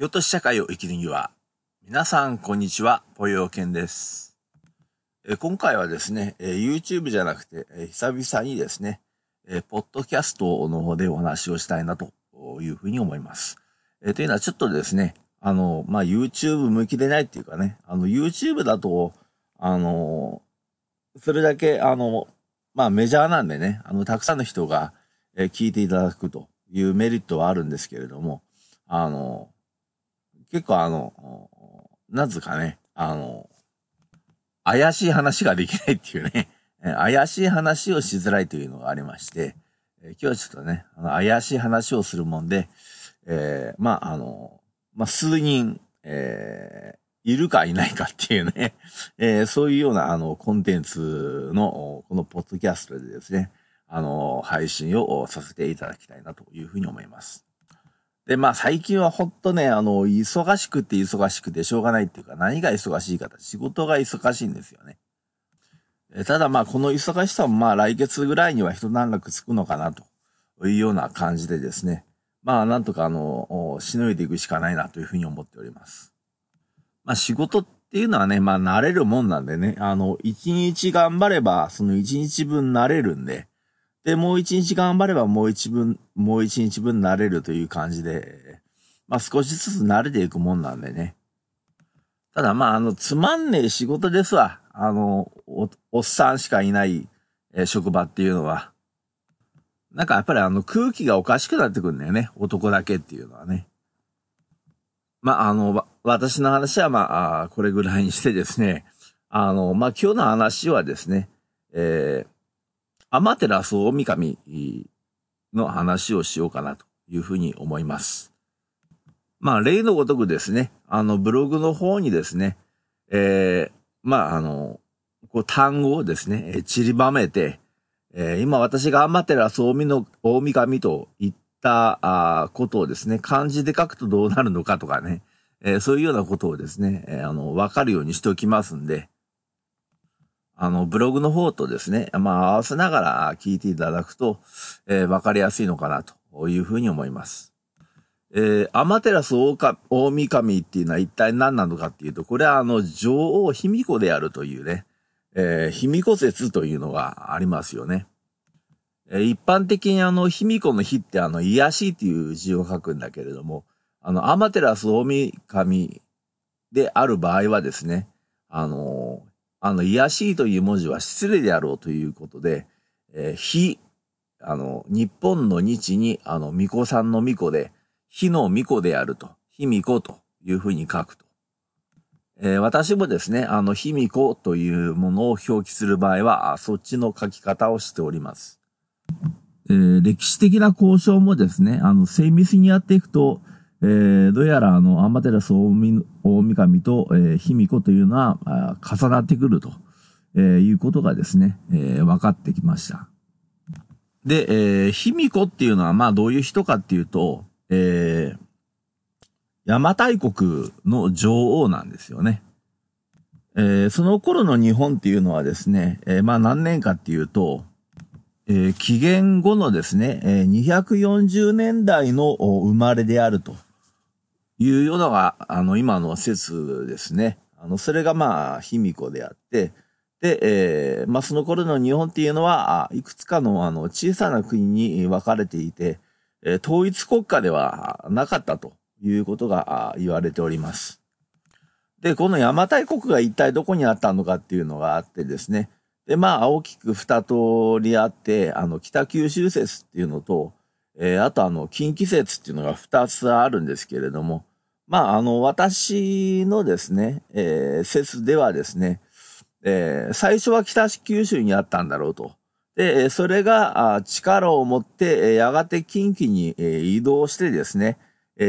京都市社会を生きるには、皆さん、こんにちは、ぽよけんです。今回はですね、え YouTube じゃなくて、え久々にですね、えポッドキャストの方でお話をしたいなというふうに思います。えというのはちょっとですね、あの、まあ、YouTube 向きでないっていうかね、あの、YouTube だと、あの、それだけ、あの、まあ、メジャーなんでね、あの、たくさんの人が、え聞いていただくというメリットはあるんですけれども、あの、結構あの、なんつうかね、あの、怪しい話ができないっていうね、怪しい話をしづらいというのがありまして、今日はちょっとね、あの怪しい話をするもんで、えー、まあ、あの、まあ、数人、えー、いるかいないかっていうね、えー、そういうような、あの、コンテンツの、このポッドキャストでですね、あの、配信をさせていただきたいなというふうに思います。で、まあ最近はほんとね、あの、忙しくて忙しくてしょうがないっていうか、何が忙しいかって仕事が忙しいんですよね。ただまあこの忙しさもまあ来月ぐらいには一段落つくのかなというような感じでですね。まあなんとかあの、しのいでいくしかないなというふうに思っております。まあ仕事っていうのはね、まあ慣れるもんなんでね、あの、一日頑張ればその一日分慣れるんで、で、もう一日頑張ればもう一分、もう一日分慣れるという感じで、まあ少しずつ慣れていくもんなんでね。ただまあ、あの、つまんねえ仕事ですわ。あの、お、おっさんしかいない、えー、職場っていうのは。なんかやっぱりあの空気がおかしくなってくるんだよね。男だけっていうのはね。まあ、あの、私の話はまあ、これぐらいにしてですね。あの、まあ今日の話はですね、えー、アマテラス大神の話をしようかなというふうに思います。まあ、例のごとくですね、あの、ブログの方にですね、えー、まあ、あの、こう単語をですね、散りばめて、えー、今私がアマテラス大の大神と言ったあことをですね、漢字で書くとどうなるのかとかね、えー、そういうようなことをですね、えー、あの、わかるようにしておきますんで、あの、ブログの方とですね、まあ、合わせながら聞いていただくと、えー、わかりやすいのかなというふうに思います。えー、アマテラス大神っていうのは一体何なのかっていうと、これはあの、女王卑弥呼であるというね、えー、卑弥呼説というのがありますよね。えー、一般的にあの、卑弥呼の日ってあの、癒しいっていう字を書くんだけれども、あの、アマテラス大神である場合はですね、あのあの、癒しいという文字は失礼であろうということで、えー、日、あの、日本の日に、あの、巫女さんの巫女で、日の巫女であると、日巫女というふうに書くと。えー、私もですね、あの、日巫女というものを表記する場合は、そっちの書き方をしております。えー、歴史的な交渉もですね、あの、精密にやっていくと、えー、どうやらあの、アンバテラス大大神と、え、卑弥呼というのは、重なってくると、えー、いうことがですね、えー、分かってきました。で、え、卑弥呼っていうのは、まあ、どういう人かっていうと、えー、邪馬台国の女王なんですよね。えー、その頃の日本っていうのはですね、えー、まあ何年かっていうと、えー、紀元後のですね、えー、240年代の生まれであるというようなのが、あの、今の説ですね。あの、それがまあ、卑弥呼であって、で、えー、まあ、その頃の日本っていうのは、いくつかの、あの、小さな国に分かれていて、えー、統一国家ではなかったということが言われております。で、この邪馬台国が一体どこにあったのかっていうのがあってですね、で、まあ、大きく二通りあって、あの、北九州説っていうのと、えー、あとあの、近畿説っていうのが二つあるんですけれども、まあ、あの、私のですね、えー、説ではですね、えー、最初は北九州にあったんだろうと。で、それが力を持って、やがて近畿に移動してですね、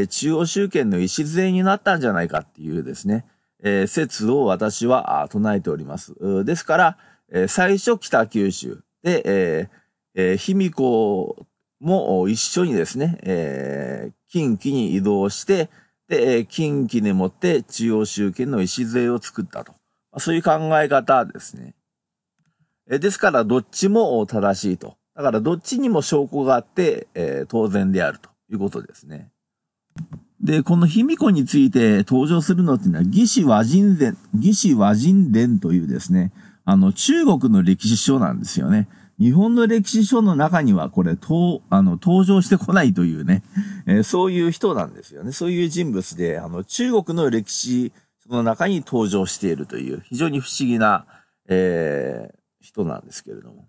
中央集権の礎になったんじゃないかっていうですねえ、説を私は唱えております。ですからえ、最初北九州でえ、卑弥呼も一緒にですねえ、近畿に移動して、で、近畿にもって中央集権の礎を作ったと。そういう考え方ですね。ですから、どっちも正しいと。だから、どっちにも証拠があって、え、当然であるということですね。で、この卑弥呼について登場するのっていうのは、義士和人伝、義士和人伝というですね、あの、中国の歴史書なんですよね。日本の歴史書の中にはこれ、とあの、登場してこないというね、えー、そういう人なんですよね。そういう人物で、あの、中国の歴史書の中に登場しているという、非常に不思議な、えー、人なんですけれども。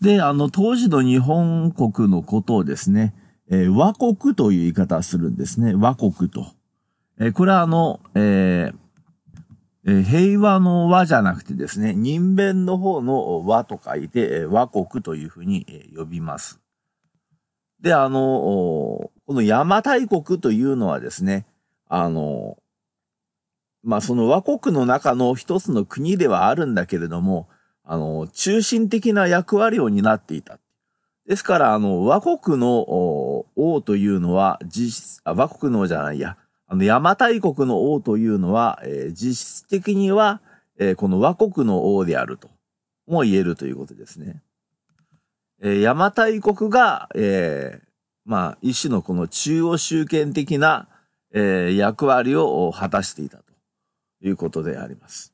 で、あの、当時の日本国のことをですね、えー、和国という言い方をするんですね。和国と。えー、これはあの、えーえ平和の和じゃなくてですね、人弁の方の和と書いて、和国というふうに呼びます。で、あの、この邪馬台国というのはですね、あの、まあ、その和国の中の一つの国ではあるんだけれども、あの、中心的な役割を担っていた。ですから、あの、和国の王というのは、実質、あ、和国の王じゃないや、あの、邪馬台国の王というのは、えー、実質的には、えー、この和国の王であると、も言えるということですね。えー、邪馬台国が、えー、まあ、一種のこの中央集権的な、えー、役割を果たしていたということであります。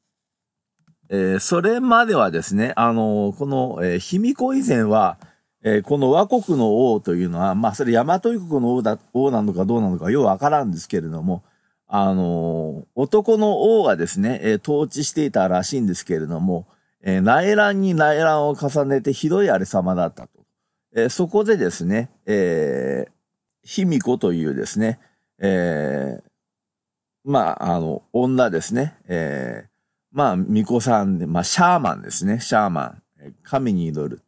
えー、それまではですね、あの、この、えー、卑弥呼以前は、えー、この和国の王というのは、まあ、それ大和国の王だ、王なのかどうなのかようわからんですけれども、あの、男の王がですね、えー、統治していたらしいんですけれども、え、内乱に内乱を重ねてひどいあれ様だったと。え、そこでですね、えー、卑弥呼というですね、えー、まあ、あの、女ですね、えー、まあ、巫女さんで、まあ、シャーマンですね、シャーマン。神に祈る。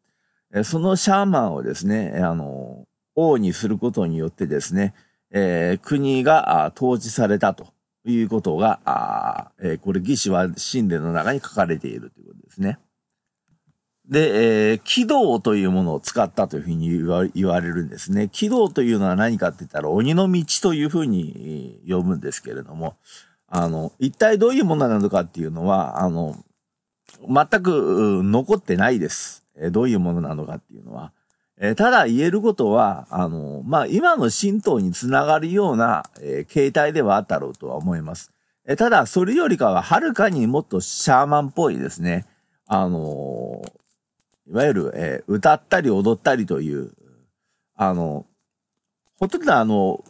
そのシャーマンをですね、あの、王にすることによってですね、えー、国が統治されたということが、あえー、これ、義士は神殿の中に書かれているということですね。で、えー、軌道というものを使ったというふうに言わ言われるんですね。軌道というのは何かって言ったら、鬼の道というふうに呼ぶんですけれども、あの、一体どういうものなのかっていうのは、あの、全く残ってないです。えどういうものなのかっていうのは。えただ言えることは、あの、まあ、今の神道につながるような、え形態ではあったろうとは思います。えただ、それよりかははるかにもっとシャーマンっぽいですね。あのいわゆる、え歌ったり踊ったりという、あの、ほとんどあの、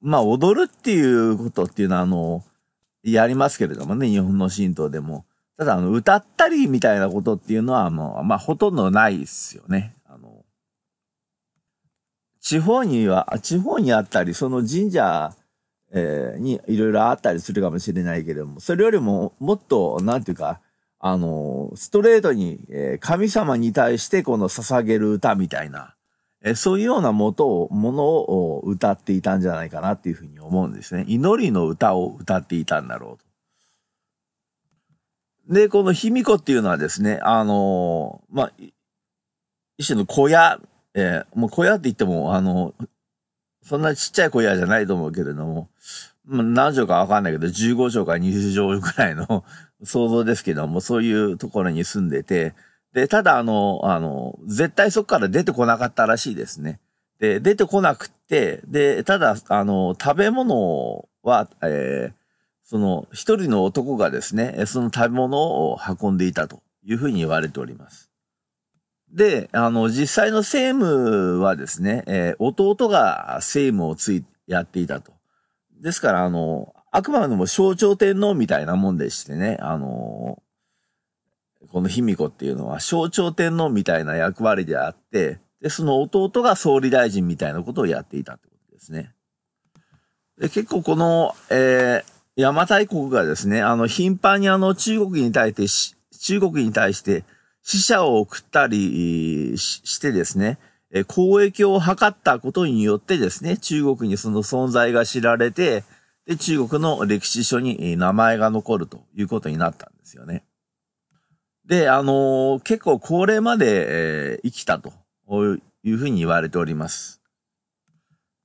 まあ、踊るっていうことっていうのは、あの、やりますけれどもね、日本の神道でも。ただ、あの、歌ったりみたいなことっていうのはもう、まあ、ほとんどないですよね。あの、地方には、地方にあったり、その神社、えー、にいろいろあったりするかもしれないけれども、それよりももっと、なんていうか、あの、ストレートに、えー、神様に対してこの捧げる歌みたいな、えー、そういうようなもとを、ものを歌っていたんじゃないかなっていうふうに思うんですね。祈りの歌を歌っていたんだろうと。で、この卑弥呼っていうのはですね、あのー、まあ、一種の小屋、えー、もう小屋って言っても、あの、そんなちっちゃい小屋じゃないと思うけれども、まあ、何畳かわかんないけど、15畳か20畳くらいの 想像ですけども、そういうところに住んでて、で、ただあの、あの、絶対そこから出てこなかったらしいですね。で、出てこなくって、で、ただ、あの、食べ物は、えー、その一人の男がですね、その食べ物を運んでいたというふうに言われております。で、あの、実際の政務はですね、えー、弟が政務をつい、やっていたと。ですから、あの、あくまでも象徴天皇みたいなもんでしてね、あの、この卑弥呼っていうのは象徴天皇みたいな役割であって、で、その弟が総理大臣みたいなことをやっていたってことですね。で結構この、えー、邪馬台国がですね、あの、頻繁にあの、中国に対して、中国に対して死者を送ったりしてですね、交易を図ったことによってですね、中国にその存在が知られて、で、中国の歴史書に名前が残るということになったんですよね。で、あのー、結構高齢まで、えー、生きたというふうに言われております。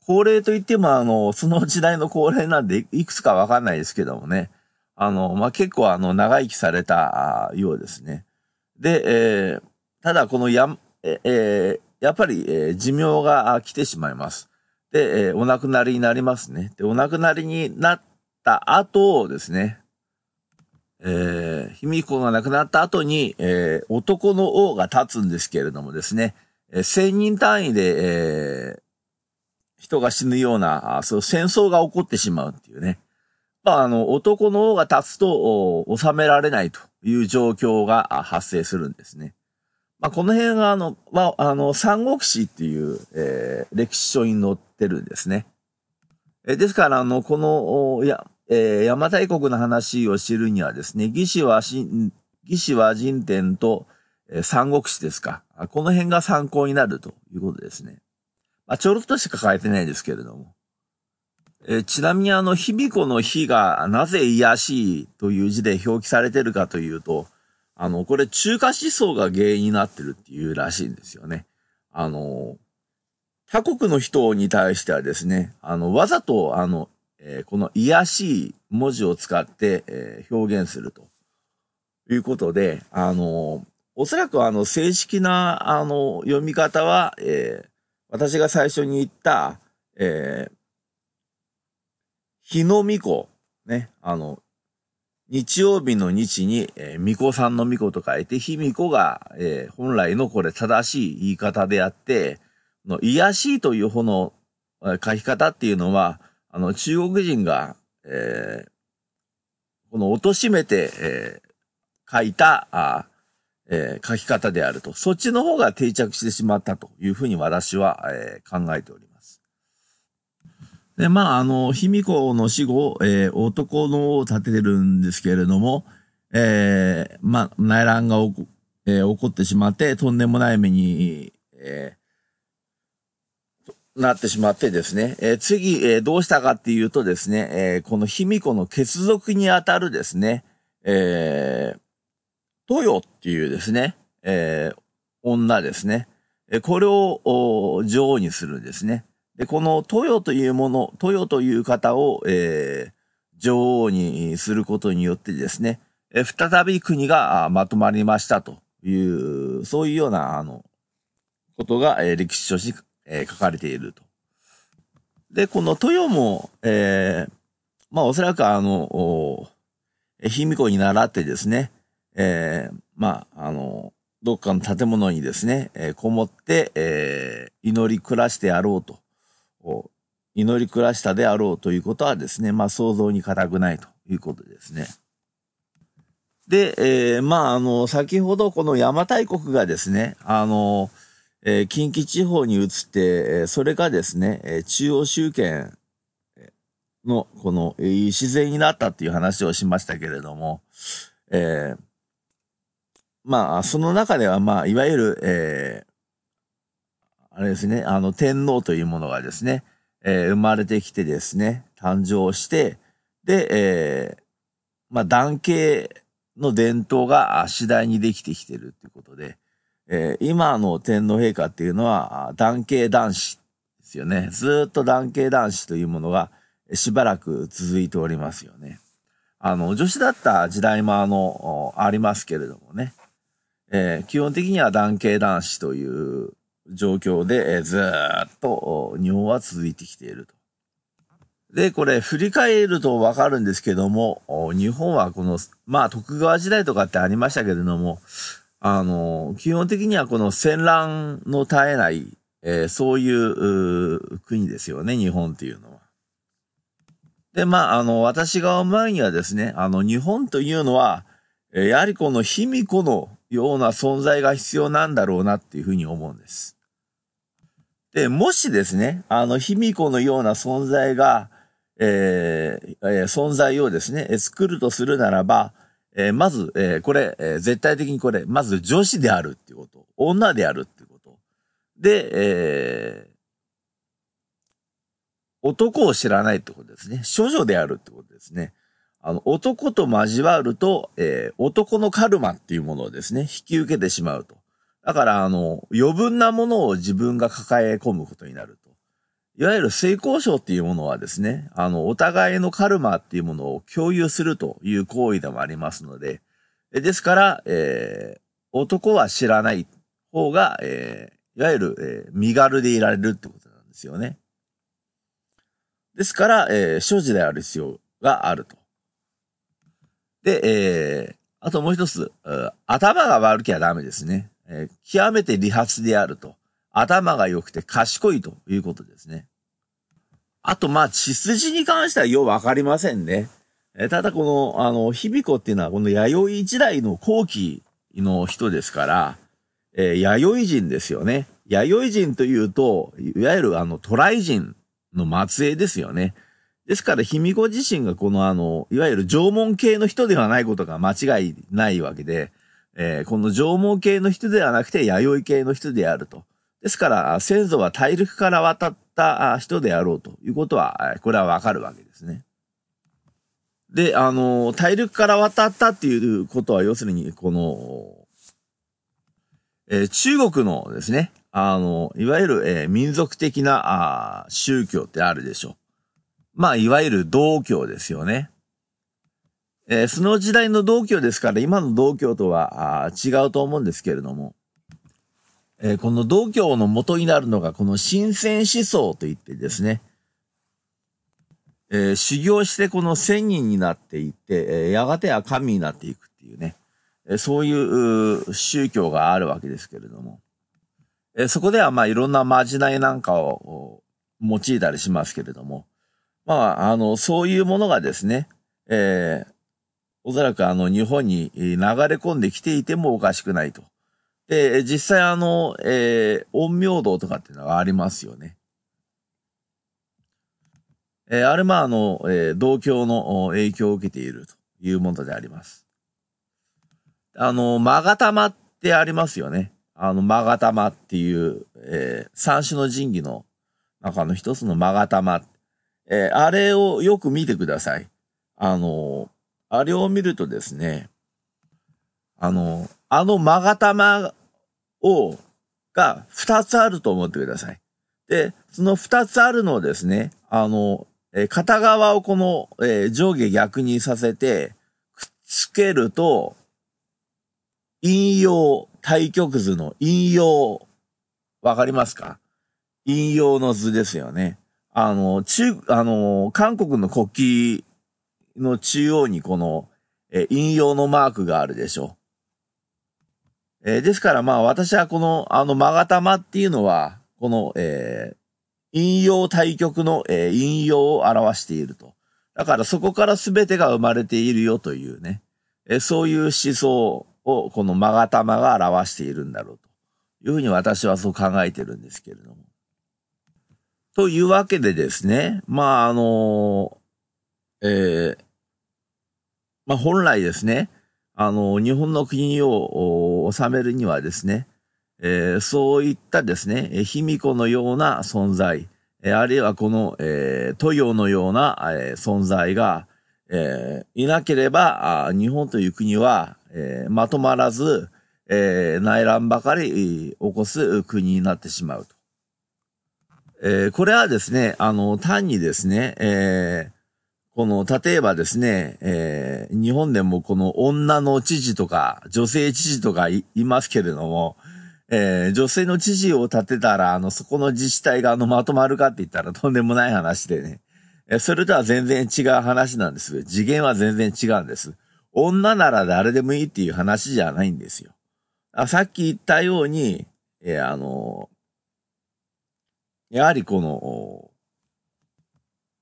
高齢といっても、あの、その時代の高齢なんで、いくつかわかんないですけどもね。あの、まあ、結構あの、長生きされたようですね。で、えー、ただこのや、えー、やっぱり、えー、寿命が来てしまいます。で、えー、お亡くなりになりますね。で、お亡くなりになった後ですね、えー、卑弥呼が亡くなった後に、えー、男の王が立つんですけれどもですね、えー、千人単位で、えー、人が死ぬような、そう戦争が起こってしまうっていうね。まあ、あの、男の王が立つと、収められないという状況が発生するんですね。まあ、この辺が、あの、まあ、あの、三国志っていう、えー、歴史書に載ってるんですね。えですから、あの、この、いや、えー、邪馬台国の話を知るにはですね、義士は義士は人典と、えー、三国志ですか。この辺が参考になるということですね。まあ、ちょろっとしか書いてないですけれども。え、ちなみにあの、卑弥呼の日がなぜ癒しいという字で表記されてるかというと、あの、これ中華思想が原因になってるっていうらしいんですよね。あの、他国の人に対してはですね、あの、わざとあの、えー、この癒しい文字を使って、えー、表現するということで、あの、おそらくあの、正式なあの、読み方は、えー、私が最初に言った、えー、日の巫女、ね、あの、日曜日の日に、えー、巫女さんの巫女と書いて、日巫女が、えー、本来のこれ正しい言い方であって、の、癒しいという方の、えー、書き方っていうのは、あの、中国人が、えー、この貶めて、えー、書いた、あえー、書き方であると。そっちの方が定着してしまったというふうに私は、えー、考えております。で、まあ、あの、卑弥呼の死後、えー、男のを立ててるんですけれども、えー、まあ、内乱が起こ,、えー、起こってしまって、とんでもない目に、えー、なってしまってですね、えー、次、えー、どうしたかっていうとですね、えー、この卑弥呼の血族にあたるですね、えー、豊っていうですね、えー、女ですね。これを女王にするんですね。で、この豊というもの、豊という方を、えー、女王にすることによってですね、再び国がまとまりましたという、そういうような、あの、ことが、歴史書に、書かれていると。で、この豊も、えー、まあおそらくあの、卑弥呼に習ってですね、えー、まあ、あの、どっかの建物にですね、えー、こもって、えー、祈り暮らしてやろうと、祈り暮らしたであろうということはですね、まあ、想像に難くないということですね。で、えー、まあ、あの、先ほどこの邪馬台国がですね、あの、えー、近畿地方に移って、それがですね、え中央集権の、この、えー、自然になったっていう話をしましたけれども、えー、まあ、その中では、まあ、いわゆる、えー、あれですね、あの、天皇というものがですね、えー、生まれてきてですね、誕生して、で、えー、まあ、男系の伝統が次第にできてきてるっていうことで、えー、今の天皇陛下っていうのは、男系男子ですよね。ずっと男系男子というものがしばらく続いておりますよね。あの、女子だった時代もあの、ありますけれどもね。えー、基本的には男系男子という状況で、えー、ずっと日本は続いてきていると。で、これ振り返るとわかるんですけども、日本はこの、まあ徳川時代とかってありましたけれども、あの、基本的にはこの戦乱の絶えない、えー、そういう国ですよね、日本っていうのは。で、まあ、あの、私が思うにはですね、あの、日本というのは、えやはりこの卑弥呼のような存在が必要なんだろうなっていうふうに思うんです。で、もしですね、あの、卑弥呼のような存在が、えー、存在をですね、作るとするならば、えー、まず、えー、これ、えー、絶対的にこれ、まず女子であるっていうこと、女であるっていうこと。で、えー、男を知らないってことですね。処女であるってことですね。あの、男と交わると、えー、男のカルマっていうものをですね、引き受けてしまうと。だから、あの、余分なものを自分が抱え込むことになると。いわゆる性交渉っていうものはですね、あの、お互いのカルマっていうものを共有するという行為でもありますので、ですから、えー、男は知らない方が、えー、いわゆる、えー、身軽でいられるってことなんですよね。ですから、えー、所持である必要があると。で、えー、あともう一つ、頭が悪きゃダメですね。えー、極めて利発であると。頭が良くて賢いということですね。あと、まあ、血筋に関してはようわかりませんね。えー、ただ、この、あの、卑弥呼っていうのは、この弥生時代の後期の人ですから、えー、弥生人ですよね。弥生人というと、いわゆるあの、渡来人の末裔ですよね。ですから、卑弥呼自身がこのあの、いわゆる縄文系の人ではないことが間違いないわけで、えー、この縄文系の人ではなくて弥生系の人であると。ですから、先祖は大陸から渡った人であろうということは、これはわかるわけですね。で、あの、大陸から渡ったっていうことは、要するに、この、えー、中国のですね、あの、いわゆる、えー、民族的なあ宗教ってあるでしょう。まあ、いわゆる道教ですよね。えー、その時代の道教ですから、今の道教とは違うと思うんですけれども、えー、この道教の元になるのが、この神仙思想といってですね、えー、修行してこの仙人になっていって、えやがては神になっていくっていうね、えそういう宗教があるわけですけれども、えそこではまあいろんなまじないなんかを用いたりしますけれども、まあ、あの、そういうものがですね、えー、おそらくあの日本に流れ込んできていてもおかしくないと。で、実際あの、えー、陰陽道とかっていうのがありますよね。えー、あれまああの、えー、道教の影響を受けているというものであります。あの、マガタマってありますよね。あの、マガタマっていう、えー、三種の神器の中の一つのマガタマ。えー、あれをよく見てください。あの、あれを見るとですね、あの、あのマガタマを、が二つあると思ってください。で、その二つあるのをですね、あの、えー、片側をこの、えー、上下逆にさせて、くっつけると、引用、対極図の引用、わかりますか？引用の図ですよね。あの、中、あの、韓国の国旗の中央にこの、え引用のマークがあるでしょ。えー、ですからまあ私はこの、あの、マガタマっていうのは、この、えー、引用対極の、えー、引用を表していると。だからそこから全てが生まれているよというね、えー、そういう思想をこの勾玉が表しているんだろうというふうに私はそう考えてるんですけれども。というわけでですね、まああの、えー、まあ本来ですね、あの、日本の国を治めるにはですね、えー、そういったですね、卑弥呼のような存在、えー、あるいはこの、えー、豊のような、えー、存在が、えー、いなければ、あ日本という国は、えー、まとまらず、えー、内乱ばかり起こす国になってしまうと。えー、これはですね、あの、単にですね、えー、この、例えばですね、えー、日本でもこの女の知事とか、女性知事とかいますけれども、えー、女性の知事を立てたら、あの、そこの自治体があの、まとまるかって言ったらとんでもない話でね。え、それとは全然違う話なんです。次元は全然違うんです。女なら誰でもいいっていう話じゃないんですよ。あさっき言ったように、えー、あの、やはりこの、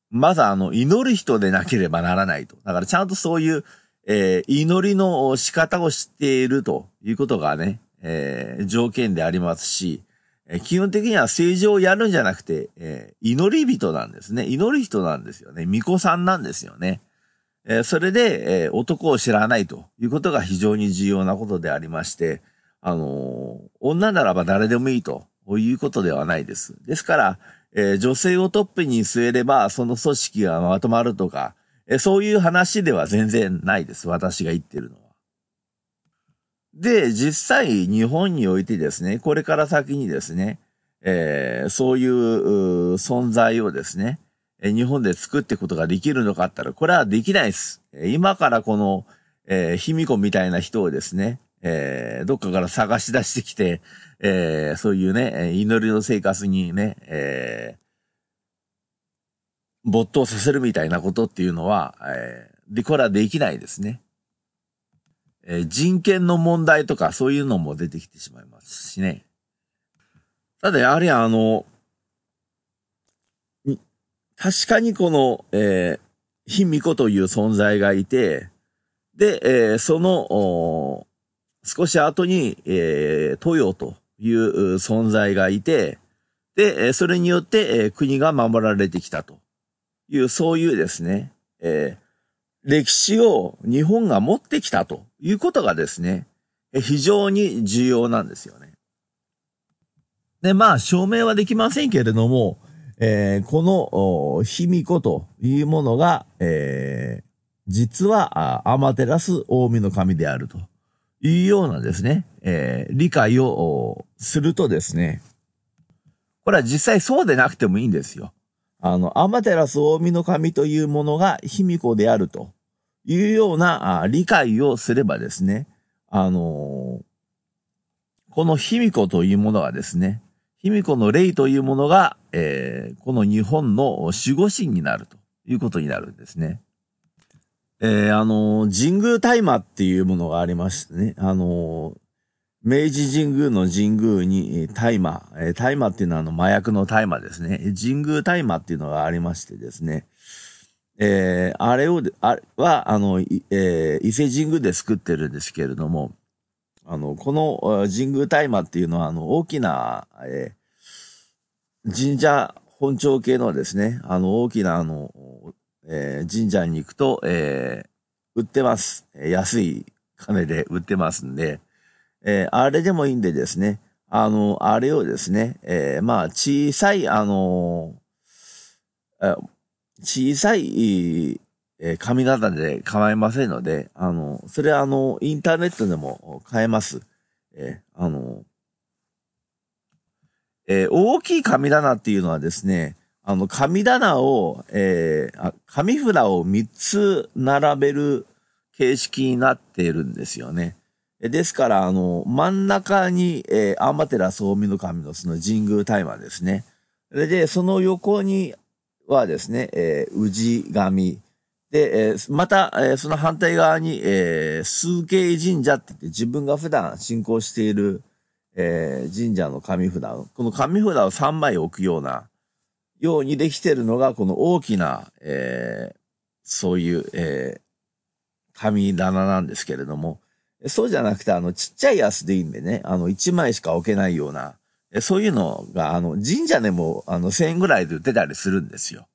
まずあの、祈る人でなければならないと。だからちゃんとそういう、えー、祈りの仕方を知っているということがね、えー、条件でありますし、えー、基本的には政治をやるんじゃなくて、えー、祈り人なんですね。祈る人なんですよね。巫女さんなんですよね。え、それで、え、男を知らないということが非常に重要なことでありまして、あの、女ならば誰でもいいということではないです。ですから、えー、女性をトップに据えれば、その組織がまとまるとか、えー、そういう話では全然ないです。私が言ってるのは。で、実際日本においてですね、これから先にですね、えー、そういう存在をですね、日本で作っていくことができるのかったら、これはできないです。今からこの、え、卑弥呼みたいな人をですね、えー、どっかから探し出してきて、えー、そういうね、祈りの生活にね、え没頭させるみたいなことっていうのは、えー、で、これはできないですね。えー、人権の問題とかそういうのも出てきてしまいますしね。ただやはりあの、確かにこの、えー、卑弥呼という存在がいて、で、えー、その、少し後に、えー、豊という存在がいて、で、それによって、え、国が守られてきたという、そういうですね、えー、歴史を日本が持ってきたということがですね、非常に重要なんですよね。で、まあ、証明はできませんけれども、えー、この、卑弥呼というものが、えー、実は、アマテラス大神の神であるというようなですね、えー、理解をするとですね、これは実際そうでなくてもいいんですよ。あの、アマテラス大神の神というものが卑弥呼であるというような理解をすればですね、あのー、この卑弥呼というものがですね、卑弥呼の霊というものが、えー、この日本の守護神になるということになるんですね。えー、あの、神宮大麻っていうものがありましてね、あの明治神宮の神宮に大麻、大麻っていうのはあの麻薬の大麻ですね。神宮大麻っていうのがありましてですね。えー、あれを、あれは、あの、えー、伊勢神宮で作ってるんですけれども、あの、この神宮大麻っていうのは、あの、大きな、えー、神社本庁系のですね、あの、大きな、あの、えー、神社に行くと、えー、売ってます。安い金で売ってますんで、えー、あれでもいいんでですね、あの、あれをですね、えー、まあ、小さい、あのー、小さい、えー、紙型で構いませんので、あの、それはあの、インターネットでも買えます。えー、あの、えー、大きい紙棚っていうのはですね、あの、紙棚を、えー、紙札を3つ並べる形式になっているんですよね。ですから、あの、真ん中に、えー、アマテラス大の神のその神宮大麻ですね。で、その横にはですね、えー、宇治神。で、えー、また、えー、その反対側に、えー、数形神社って言って自分が普段信仰している、えー、神社の神札を、この神札を3枚置くような、ようにできてるのが、この大きな、えー、そういう、えー、神棚なんですけれども、そうじゃなくて、あの、ちっちゃいやつでいいんでね、あの、1枚しか置けないような、そういうのが、あの、神社でも、あの、1000円ぐらいで売ってたりするんですよ。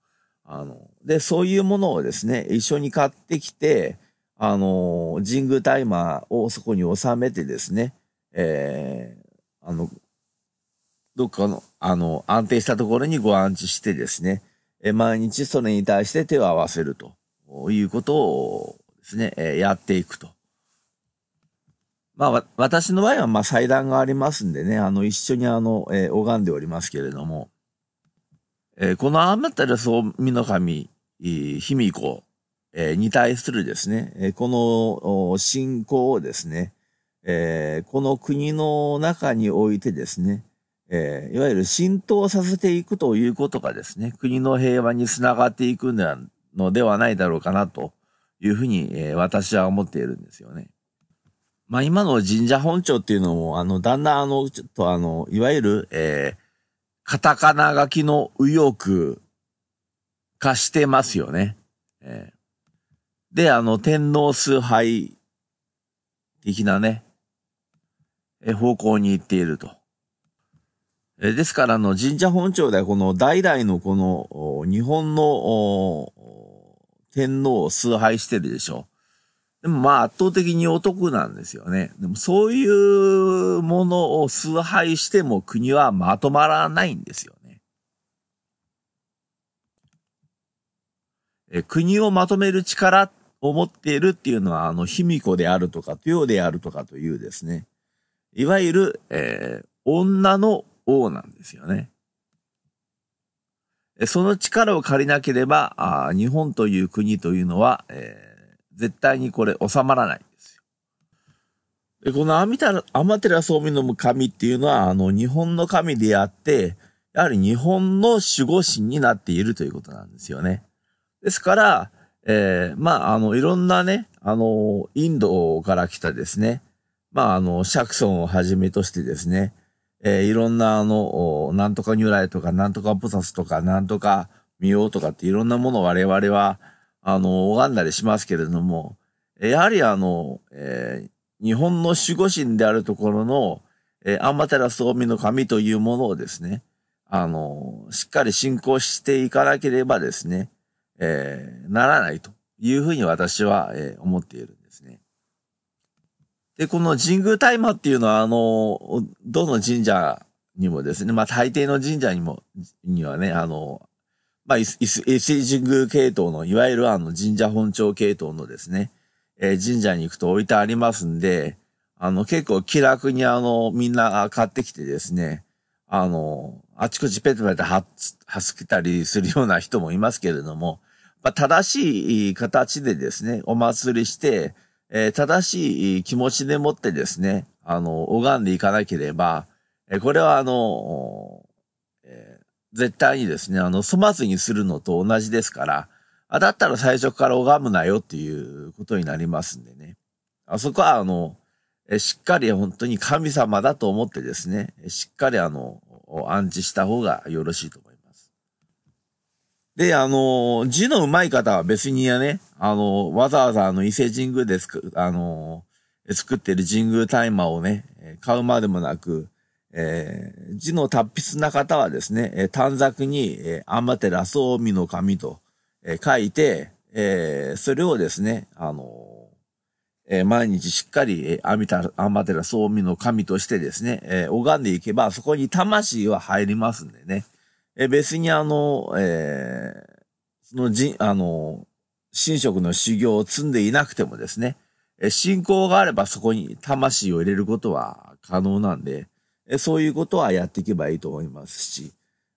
あの、で、そういうものをですね、一緒に買ってきて、あの、神宮タイマーをそこに収めてですね、えー、あの、どっかの、あの、安定したところにご安置してですね、え毎日それに対して手を合わせると。いうことをですね、えやっていくと。まあ、私の場合は、まあ、祭壇がありますんでね、あの、一緒にあの、えー、拝んでおりますけれども、えー、このアマタレス大の神、卑弥呼、えー、に対するですね、えー、この信仰をですね、えー、この国の中においてですね、えー、いわゆる浸透させていくということがですね、国の平和につながっていくのではないだろうかなというふうに、えー、私は思っているんですよね。まあ今の神社本庁っていうのも、あの、だんだんあの、ちょっとあの、いわゆる、えー、カタカナ書きの右翼化してますよね。えー、で、あの、天皇崇拝的なね、えー、方向に行っていると。え、ですから、あの、神社本庁ではこの代々のこの、日本の天皇を崇拝してるでしょう。でもまあ圧倒的にお得なんですよね。でもそういうものを崇拝しても国はまとまらないんですよね。え国をまとめる力を持っているっていうのは、あの、卑弥呼であるとか、豊であるとかというですね、いわゆる、えー、女の王なんですよね。その力を借りなければ、あ日本という国というのは、えー絶対にこれ収まらないんですよ。で、このアミタアマテラスオミの神っていうのは、あの、日本の神であって、やはり日本の守護神になっているということなんですよね。ですから、えー、まあ、あの、いろんなね、あの、インドから来たですね、まあ、あの、シャクソンをはじめとしてですね、えー、いろんなあの、なんとか如来とか、なんとか菩薩とか、なんとか妙王とかっていろんなものを我々は、あの、拝んだりしますけれども、やはりあの、えー、日本の守護神であるところの、えー、アンマテラス大の神というものをですね、あの、しっかり信仰していかなければですね、えー、ならないというふうに私は、えー、思っている。で。この神宮大麻っていうのは、あの、どの神社にもですね、まあ大抵の神社にも、にはね、あの、まあ、伊勢神宮系統の、いわゆるあの神社本庁系統のですね、えー、神社に行くと置いてありますんで、あの、結構気楽にあの、みんな買ってきてですね、あの、あちこちペタペタははすけたりするような人もいますけれども、まあ、正しい形でですね、お祭りして、えー、正しい気持ちでもってですね、あの、拝んでいかなければ、えー、これはあの、えー、絶対にですね、あの、粗末にするのと同じですから、あ、だったら最初から拝むなよっていうことになりますんでね。あそこはあの、えしっかり本当に神様だと思ってですね、しっかりあの、安置した方がよろしいと思います。で、あの、字の上手い方は別にやね、あの、わざわざあの、伊勢神宮です、あの、作ってる神宮大麻をね、買うまでもなく、えー、字の達筆な方はですね、短冊に、えー、アマテラソーミの紙と、えー、書いて、えー、それをですね、あのえー、毎日しっかり、えー、アミタ、アマテラ総味の神としてですね、えー、拝んでいけば、そこに魂は入りますんでね。え、別にあの、えー、そのじ、あの、神職の修行を積んでいなくてもですね、え、信仰があればそこに魂を入れることは可能なんで、え、そういうことはやっていけばいいと思いますし、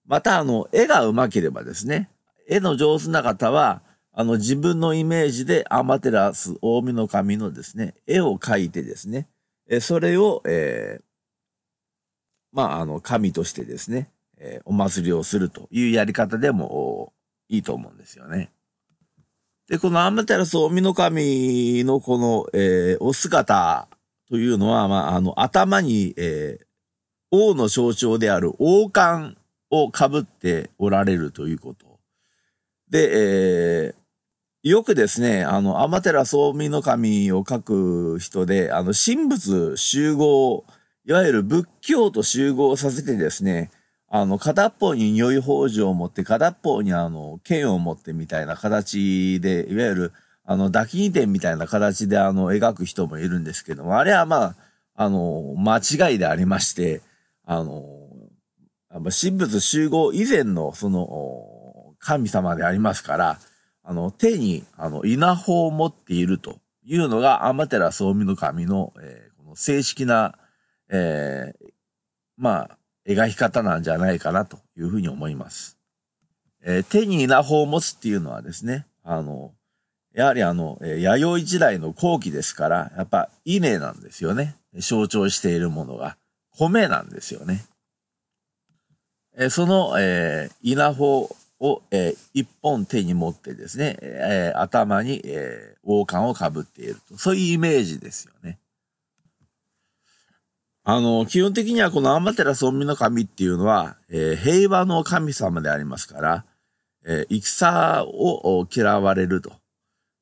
またあの、絵が上手ければですね、絵の上手な方は、あの、自分のイメージでアマテラス、大見の神のですね、絵を描いてですね、えそれを、えー、まあ、あの、神としてですね、え、お祭りをするというやり方でもいいと思うんですよね。で、このアマテラス大見の神のこの、えー、お姿というのは、まあ、あの、頭に、えー、王の象徴である王冠を被っておられるということ。で、えー、よくですね、あの、アマテラ総民の神を書く人で、あの、神仏集合、いわゆる仏教と集合させてですね、あの、片っぽに如意宝珠を持って、片っぽにあの、剣を持ってみたいな形で、いわゆる、あの、抱き二点みたいな形であの、描く人もいるんですけども、あれはまあ、あの、間違いでありまして、あの、神仏集合以前の、その、神様でありますから、あの、手に、あの、稲穂を持っているというのが、アマテラ総見の神の、えー、この正式な、えー、まあ、描き方なんじゃないかなというふうに思います。えー、手に稲穂を持つっていうのはですね、あの、やはりあの、えー、弥生時代の後期ですから、やっぱ稲なんですよね。象徴しているものが。米なんですよね。えー、その、えー、稲穂を、えー、一本手に持ってですね、えー、頭に、えー、王冠をかぶっていると。そういうイメージですよね。あの、基本的にはこのアマテラ村民の神っていうのは、えー、平和の神様でありますから、えー、戦を嫌われると。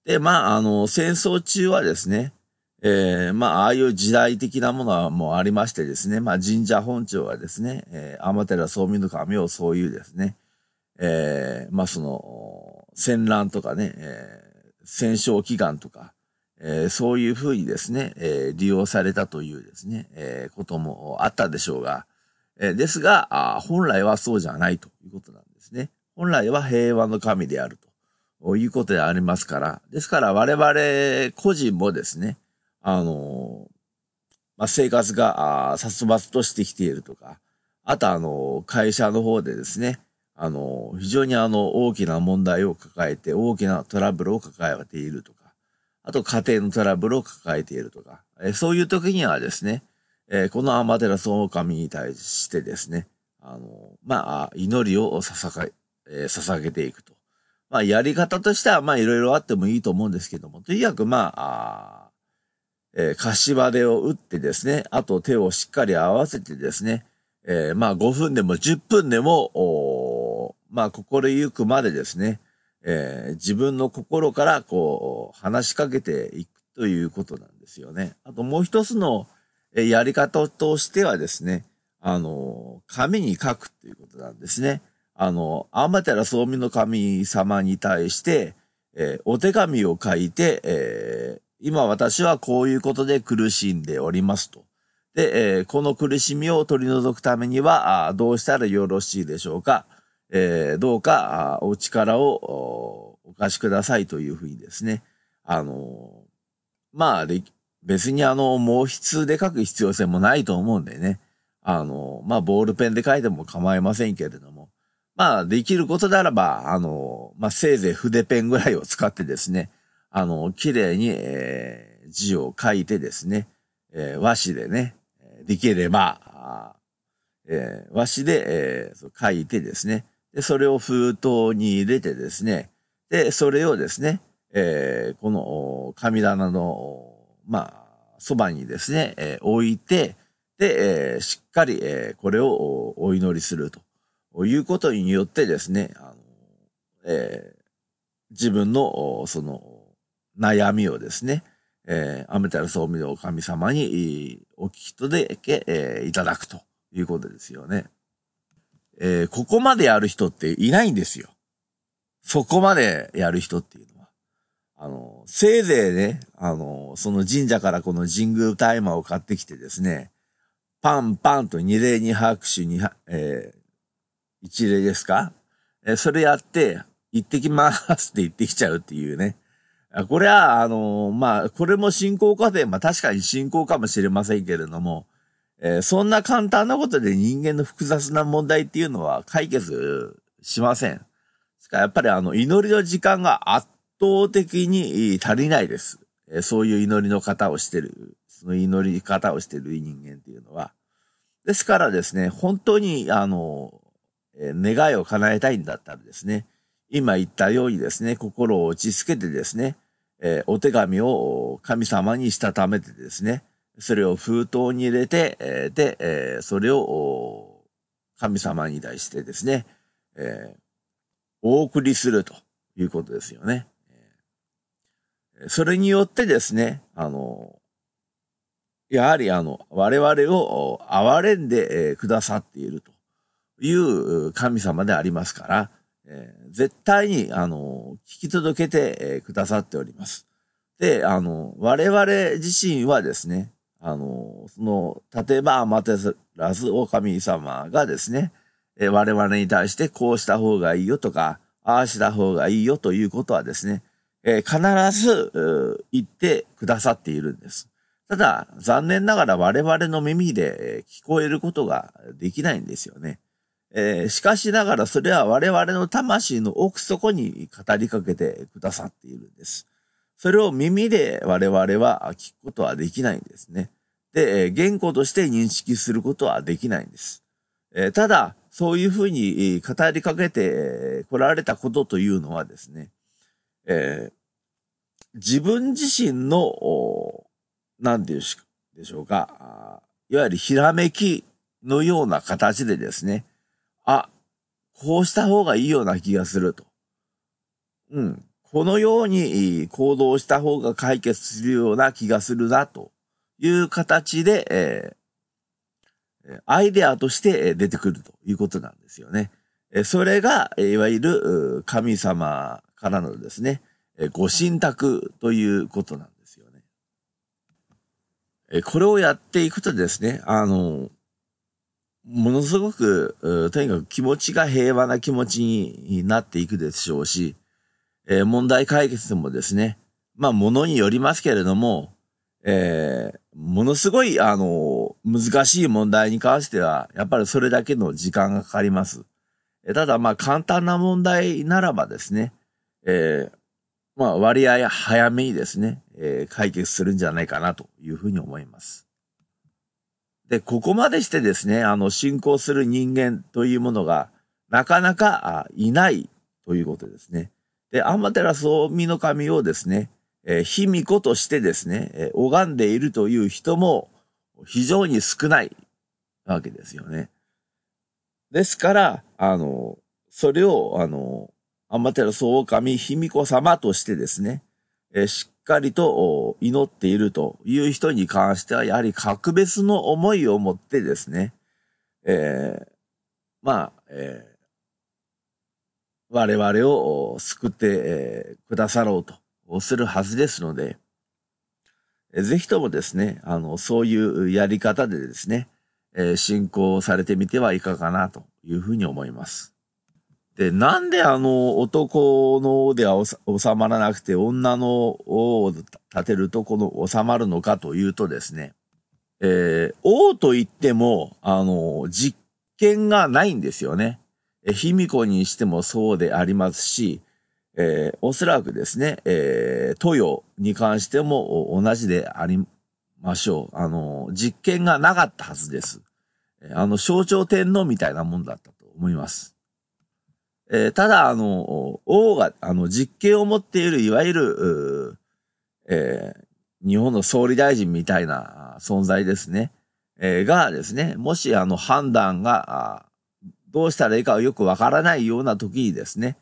で、まあ、あの、戦争中はですね、えー、まあ、ああいう時代的なものはもうありましてですね、まあ、神社本庁はですね、えー、アマテラ村民の神をそういうですね、えー、まあその、戦乱とかね、えー、戦勝祈願とか、えー、そういうふうにですね、えー、利用されたというですね、えー、こともあったでしょうが、え、ですがあ、本来はそうじゃないということなんですね。本来は平和の神であるということでありますから、ですから我々個人もですね、あのまあ、生活が殺伐としてきているとか、あとあの、会社の方でですね、あの、非常にあの、大きな問題を抱えて、大きなトラブルを抱えているとか、あと家庭のトラブルを抱えているとか、えそういう時にはですね、えこのアマテラソオカミに対してですね、あの、まあ、祈りを捧げ、え、捧げていくと。まあ、やり方としては、まあ、いろいろあってもいいと思うんですけども、とにかく、まあ、あえー、柏手を打ってですね、あと手をしっかり合わせてですね、えー、まあ、5分でも10分でも、まあ、心ゆくまでですね、えー、自分の心から、こう、話しかけていくということなんですよね。あともう一つの、やり方としてはですね、あの、紙に書くっていうことなんですね。あの、アマテラ総民の神様に対して、えー、お手紙を書いて、えー、今私はこういうことで苦しんでおりますと。で、えー、この苦しみを取り除くためには、あどうしたらよろしいでしょうか。えー、どうか、お力をお貸しくださいというふうにですね。あの、まあ、別にあの、毛筆で書く必要性もないと思うんでね。あの、まあ、ボールペンで書いても構いませんけれども。まあ、できることであれば、あの、まあ、せいぜい筆ペンぐらいを使ってですね、あの、綺麗に、えー、字を書いてですね、えー、和紙でね、できれば、えー、和紙で、えー、書いてですね、で、それを封筒に入れてですね、で、それをですね、えー、この神棚の、まあ、そばにですね、えー、置いて、で、えー、しっかり、えー、これをお祈りすると。いうことによってですね、あの、えー、自分の、その、悩みをですね、えー、アメタル総務の神様にお聞きとでけ、えー、いただくということですよね。えー、ここまでやる人っていないんですよ。そこまでやる人っていうのは。あの、せいぜいね、あの、その神社からこの神宮大麻を買ってきてですね、パンパンと二礼二拍手に、えー、一例ですか？えそれやって、行ってきますって言ってきちゃうっていうね。これは、あのまあ、これも進行過程、まあ確かに進行かもしれませんけれども、えー、そんな簡単なことで人間の複雑な問題っていうのは解決しません。やっぱりあの、祈りの時間が圧倒的に足りないです。えー、そういう祈りの方をしてる、その祈り方をしてる人間っていうのは。ですからですね、本当に、あの、え願いを叶えたいんだったらですね、今言ったようにですね、心を落ち着けてですね、えお手紙を神様にしたためてですね、それを封筒に入れて、えで、えそれを神様に対してですね、えお送りするということですよね。それによってですね、あの、やはりあの、我々を憐れんでくださっていると。いう神様でありますから、えー、絶対に、あの、聞き届けて、くださっております。で、あの、我々自身はですね、あの、その、例えば、アマテラスオ神様がですね、我々に対してこうした方がいいよとか、ああした方がいいよということはですね、必ず言ってくださっているんです。ただ、残念ながら我々の耳で聞こえることができないんですよね。しかしながらそれは我々の魂の奥底に語りかけてくださっているんです。それを耳で我々は聞くことはできないんですね。で、言語として認識することはできないんです。ただ、そういうふうに語りかけて来られたことというのはですね、えー、自分自身の、何て言うでしょうか、いわゆるひらめきのような形でですね、あ、こうした方がいいような気がすると。うん。このように行動した方が解決するような気がするなという形で、えー、アイデアとして出てくるということなんですよね。それが、いわゆる神様からのですね、ご神託ということなんですよね。これをやっていくとですね、あの、ものすごく、とにかく気持ちが平和な気持ちになっていくでしょうし、えー、問題解決もですね、まあ、ものによりますけれども、えー、ものすごい、あの、難しい問題に関しては、やっぱりそれだけの時間がかかります。えただ、まあ、簡単な問題ならばですね、えー、まあ、割合早めにですね、えー、解決するんじゃないかなというふうに思います。で、ここまでしてですね、あの、信仰する人間というものが、なかなかいないということですね。で、アマテラス大神神をですね、えー、卑弥呼としてですね、えー、拝んでいるという人も非常に少ないわけですよね。ですから、あの、それを、あの、アマテラス大神卑弥呼様としてですね、えー、しっかりと祈っているという人に関しては、やはり格別の思いを持ってですね、えー、まあ、え、我々を救って、くださろうとするはずですので、ぜひともですね、あの、そういうやり方でですね、え、信仰されてみてはいかがかなというふうに思います。で、なんであの男のでは収まらなくて女の王を立てるとこの収まるのかというとですね、えー、王と言っても、あの、実験がないんですよね。え、卑弥呼にしてもそうでありますし、えー、おそらくですね、えー、豊に関しても同じでありましょう。あの、実験がなかったはずです。あの、象徴天皇みたいなもんだったと思います。えー、ただ、あの、王が、あの、実権を持っている、いわゆる、えー、日本の総理大臣みたいな存在ですね。えー、がですね、もし、あの、判断が、どうしたらいいかよくわからないような時にですね、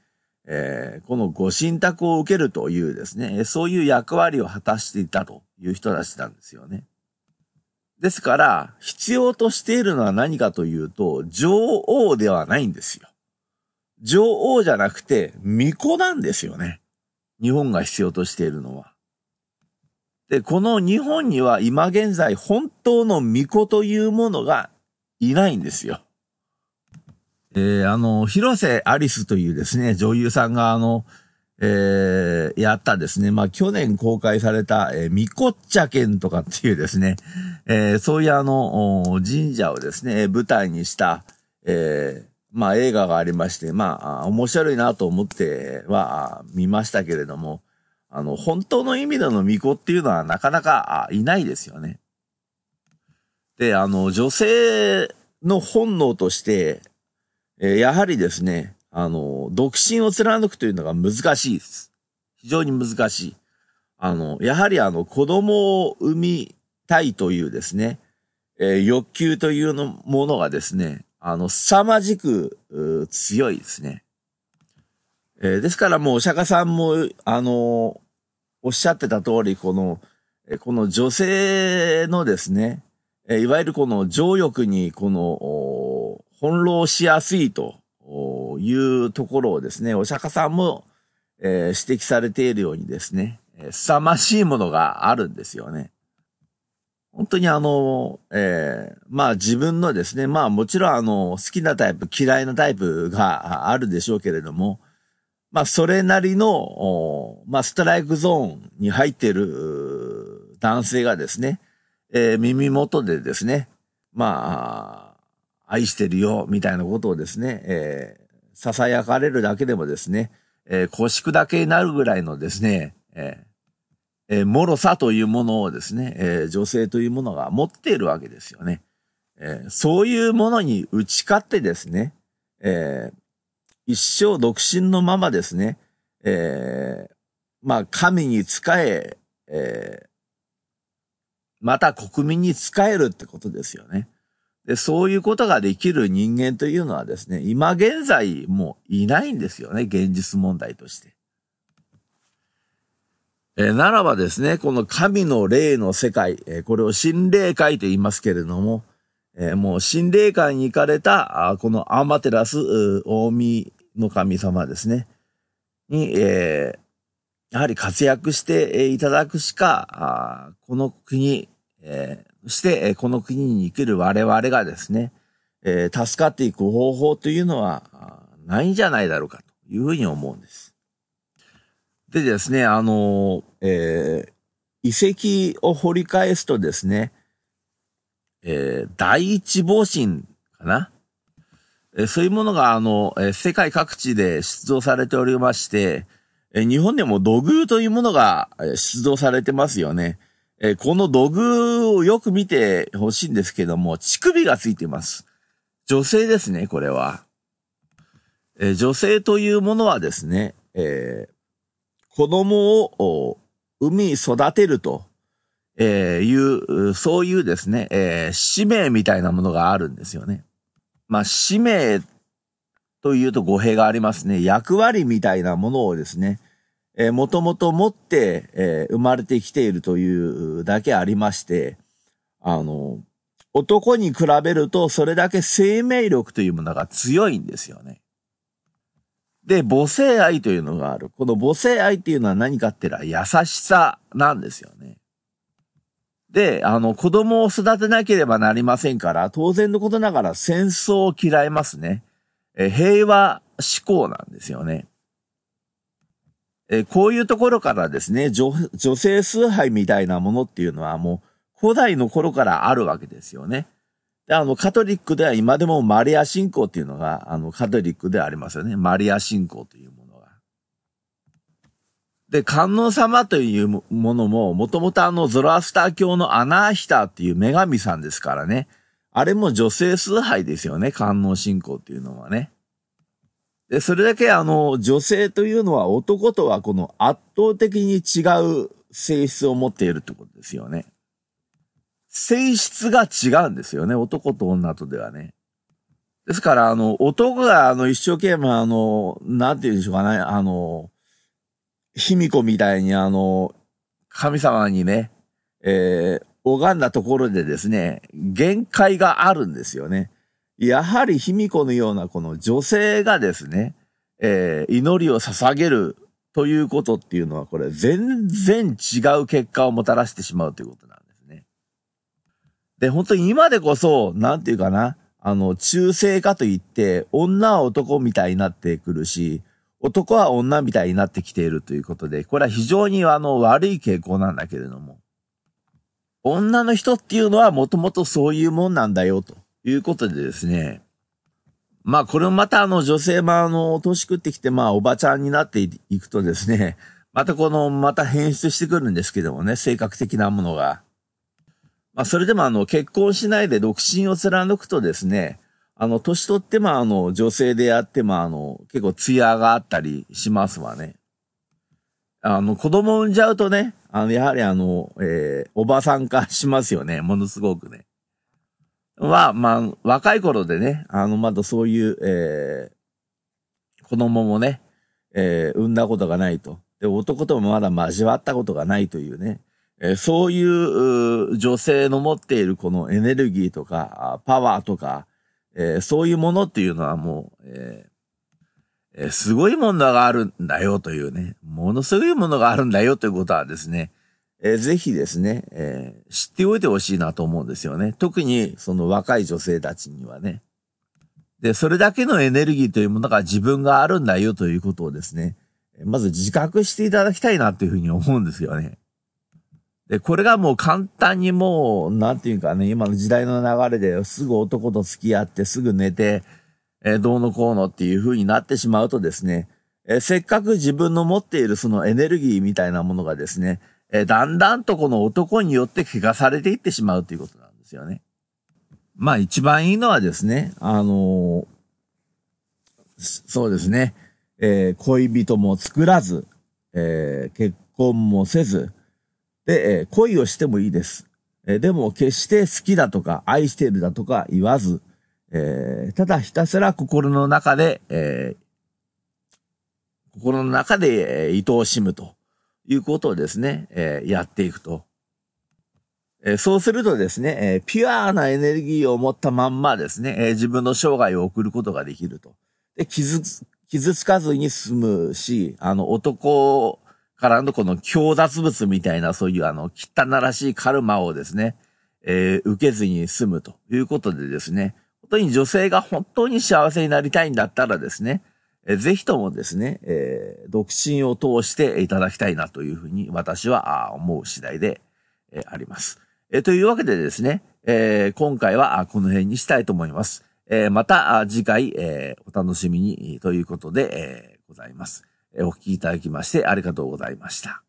えー、このご神託を受けるというですね、そういう役割を果たしていたという人たちなんですよね。ですから、必要としているのは何かというと、女王ではないんですよ。女王じゃなくて、巫女なんですよね。日本が必要としているのは。で、この日本には今現在本当の巫女というものがいないんですよ。えー、あの、広瀬アリスというですね、女優さんがあの、えー、やったですね、まあ、去年公開された、えー、ミコッチャ県とかっていうですね、えー、そういうあの、神社をですね、舞台にした、えー、まあ映画がありまして、まあ面白いなと思っては見ましたけれども、あの、本当の意味での巫女っていうのはなかなかいないですよね。で、あの、女性の本能として、えやはりですね、あの、独身を貫くというのが難しいです。非常に難しい。あの、やはりあの、子供を産みたいというですね、えー、欲求というのものがですね、あの、凄まじく強いですね。えー、ですからもうお釈迦さんも、あの、おっしゃってた通り、この、この女性のですね、いわゆるこの情欲に、この、翻弄しやすいというところをですね、お釈迦さんも、え、指摘されているようにですね、凄まじいものがあるんですよね。本当にあの、えー、まあ自分のですね、まあもちろんあの、好きなタイプ、嫌いなタイプがあるでしょうけれども、まあそれなりの、まあストライクゾーンに入っている男性がですね、えー、耳元でですね、まあ、愛してるよ、みたいなことをですね、えー、囁かれるだけでもですね、えー、腰砕けになるぐらいのですね、えーえー、脆さというものをですね、えー、女性というものが持っているわけですよね。えー、そういうものに打ち勝ってですね、えー、一生独身のままですね、えー、まあ、神に仕え、えー、また国民に仕えるってことですよね。で、そういうことができる人間というのはですね、今現在もういないんですよね、現実問題として。え、ならばですね、この神の霊の世界、え、これを心霊界と言いますけれども、え、もう心霊界に行かれた、あこのアマテラス、大神の神様ですね、に、えー、やはり活躍していただくしか、あこの国、え、して、この国に生きる我々がですね、え、助かっていく方法というのはないんじゃないだろうかというふうに思うんです。でですね、あの、えー、遺跡を掘り返すとですね、えー、第一防神かな、えー、そういうものが、あの、えー、世界各地で出土されておりまして、えー、日本でも土偶というものが出土されてますよね。えー、この土偶をよく見てほしいんですけども、乳首がついています。女性ですね、これは。えー、女性というものはですね、えー、子供を産み育てると、えいう、そういうですね、え使命みたいなものがあるんですよね。まあ、使命というと語弊がありますね。役割みたいなものをですね、えー、もともと持って、えー、生まれてきているというだけありまして、あの、男に比べるとそれだけ生命力というものが強いんですよね。で、母性愛というのがある。この母性愛っていうのは何かって言ったら優しさなんですよね。で、あの、子供を育てなければなりませんから、当然のことながら戦争を嫌いますね。え平和思考なんですよね。えこういうところからですね女、女性崇拝みたいなものっていうのはもう古代の頃からあるわけですよね。で、あの、カトリックでは今でもマリア信仰っていうのが、あの、カトリックでありますよね。マリア信仰というものが。で、観音様というものも、もともとあの、ゾロアスター教のアナーヒターっていう女神さんですからね。あれも女性崇拝ですよね。観音信仰っていうのはね。で、それだけあの、女性というのは男とはこの圧倒的に違う性質を持っているってことですよね。性質が違うんですよね。男と女とではね。ですから、あの、男があの、一生懸命あの、なんて言うんでしょうかね、あの、卑弥呼みたいにあの、神様にね、えー、拝んだところでですね、限界があるんですよね。やはり卑弥呼のようなこの女性がですね、えー、祈りを捧げるということっていうのはこれ全然違う結果をもたらしてしまうということなんですね。で、本当に今でこそ、なんていうかな、あの、中性化といって、女は男みたいになってくるし、男は女みたいになってきているということで、これは非常にあの悪い傾向なんだけれども、女の人っていうのはもともとそういうもんなんだよと。いうことでですね、まあこれもまたあの女性もあの年食ってきてまあおばちゃんになっていくとですね、またこのまた変質してくるんですけどもね、性格的なものが。まあそれでもあの結婚しないで独身を貫くとですね、あの年取ってもあの女性であってもあの結構艶があったりしますわね。あの子供産んじゃうとね、あのやはりあの、えー、おばさん化しますよね、ものすごくね。は、まあ、若い頃でね、あの、まだそういう、えー、子供もね、えー、産んだことがないと。で、男ともまだ交わったことがないというね、えー、そういう女性の持っているこのエネルギーとか、パワーとか、えー、そういうものっていうのはもう、えー、すごいものがあるんだよというね、ものすごいものがあるんだよということはですね、えー、ぜひですね、えー、知っておいてほしいなと思うんですよね。特にその若い女性たちにはね。で、それだけのエネルギーというものが自分があるんだよということをですね、まず自覚していただきたいなというふうに思うんですよね。で、これがもう簡単にもう、なんていうかね、今の時代の流れですぐ男と付き合ってすぐ寝て、えー、どうのこうのっていうふうになってしまうとですね、えー、せっかく自分の持っているそのエネルギーみたいなものがですね、えー、だんだんとこの男によって怪我されていってしまうということなんですよね。まあ一番いいのはですね、あのー、そうですね、えー、恋人も作らず、えー、結婚もせず、で、えー、恋をしてもいいです。え、でも決して好きだとか愛しているだとか言わず、え、ただひたすら心の中で、え、心の中で、えー、愛おしむと。いうことをですね、えー、やっていくと。え、そうするとですね、え、ピュアなエネルギーを持ったまんまですね、え自分の生涯を送ることができると。で、傷つ、傷つかずに済むし、あの、男からのこの強奪物みたいな、そういうあの、汚らしいカルマをですね、え受けずに済むということでですね、本当に女性が本当に幸せになりたいんだったらですね、ぜひともですね、えー、独身を通していただきたいなというふうに私は思う次第で、え、あります。えー、というわけでですね、えー、今回はこの辺にしたいと思います。えー、また次回、えー、お楽しみにということで、えー、ございます。お聞きいただきましてありがとうございました。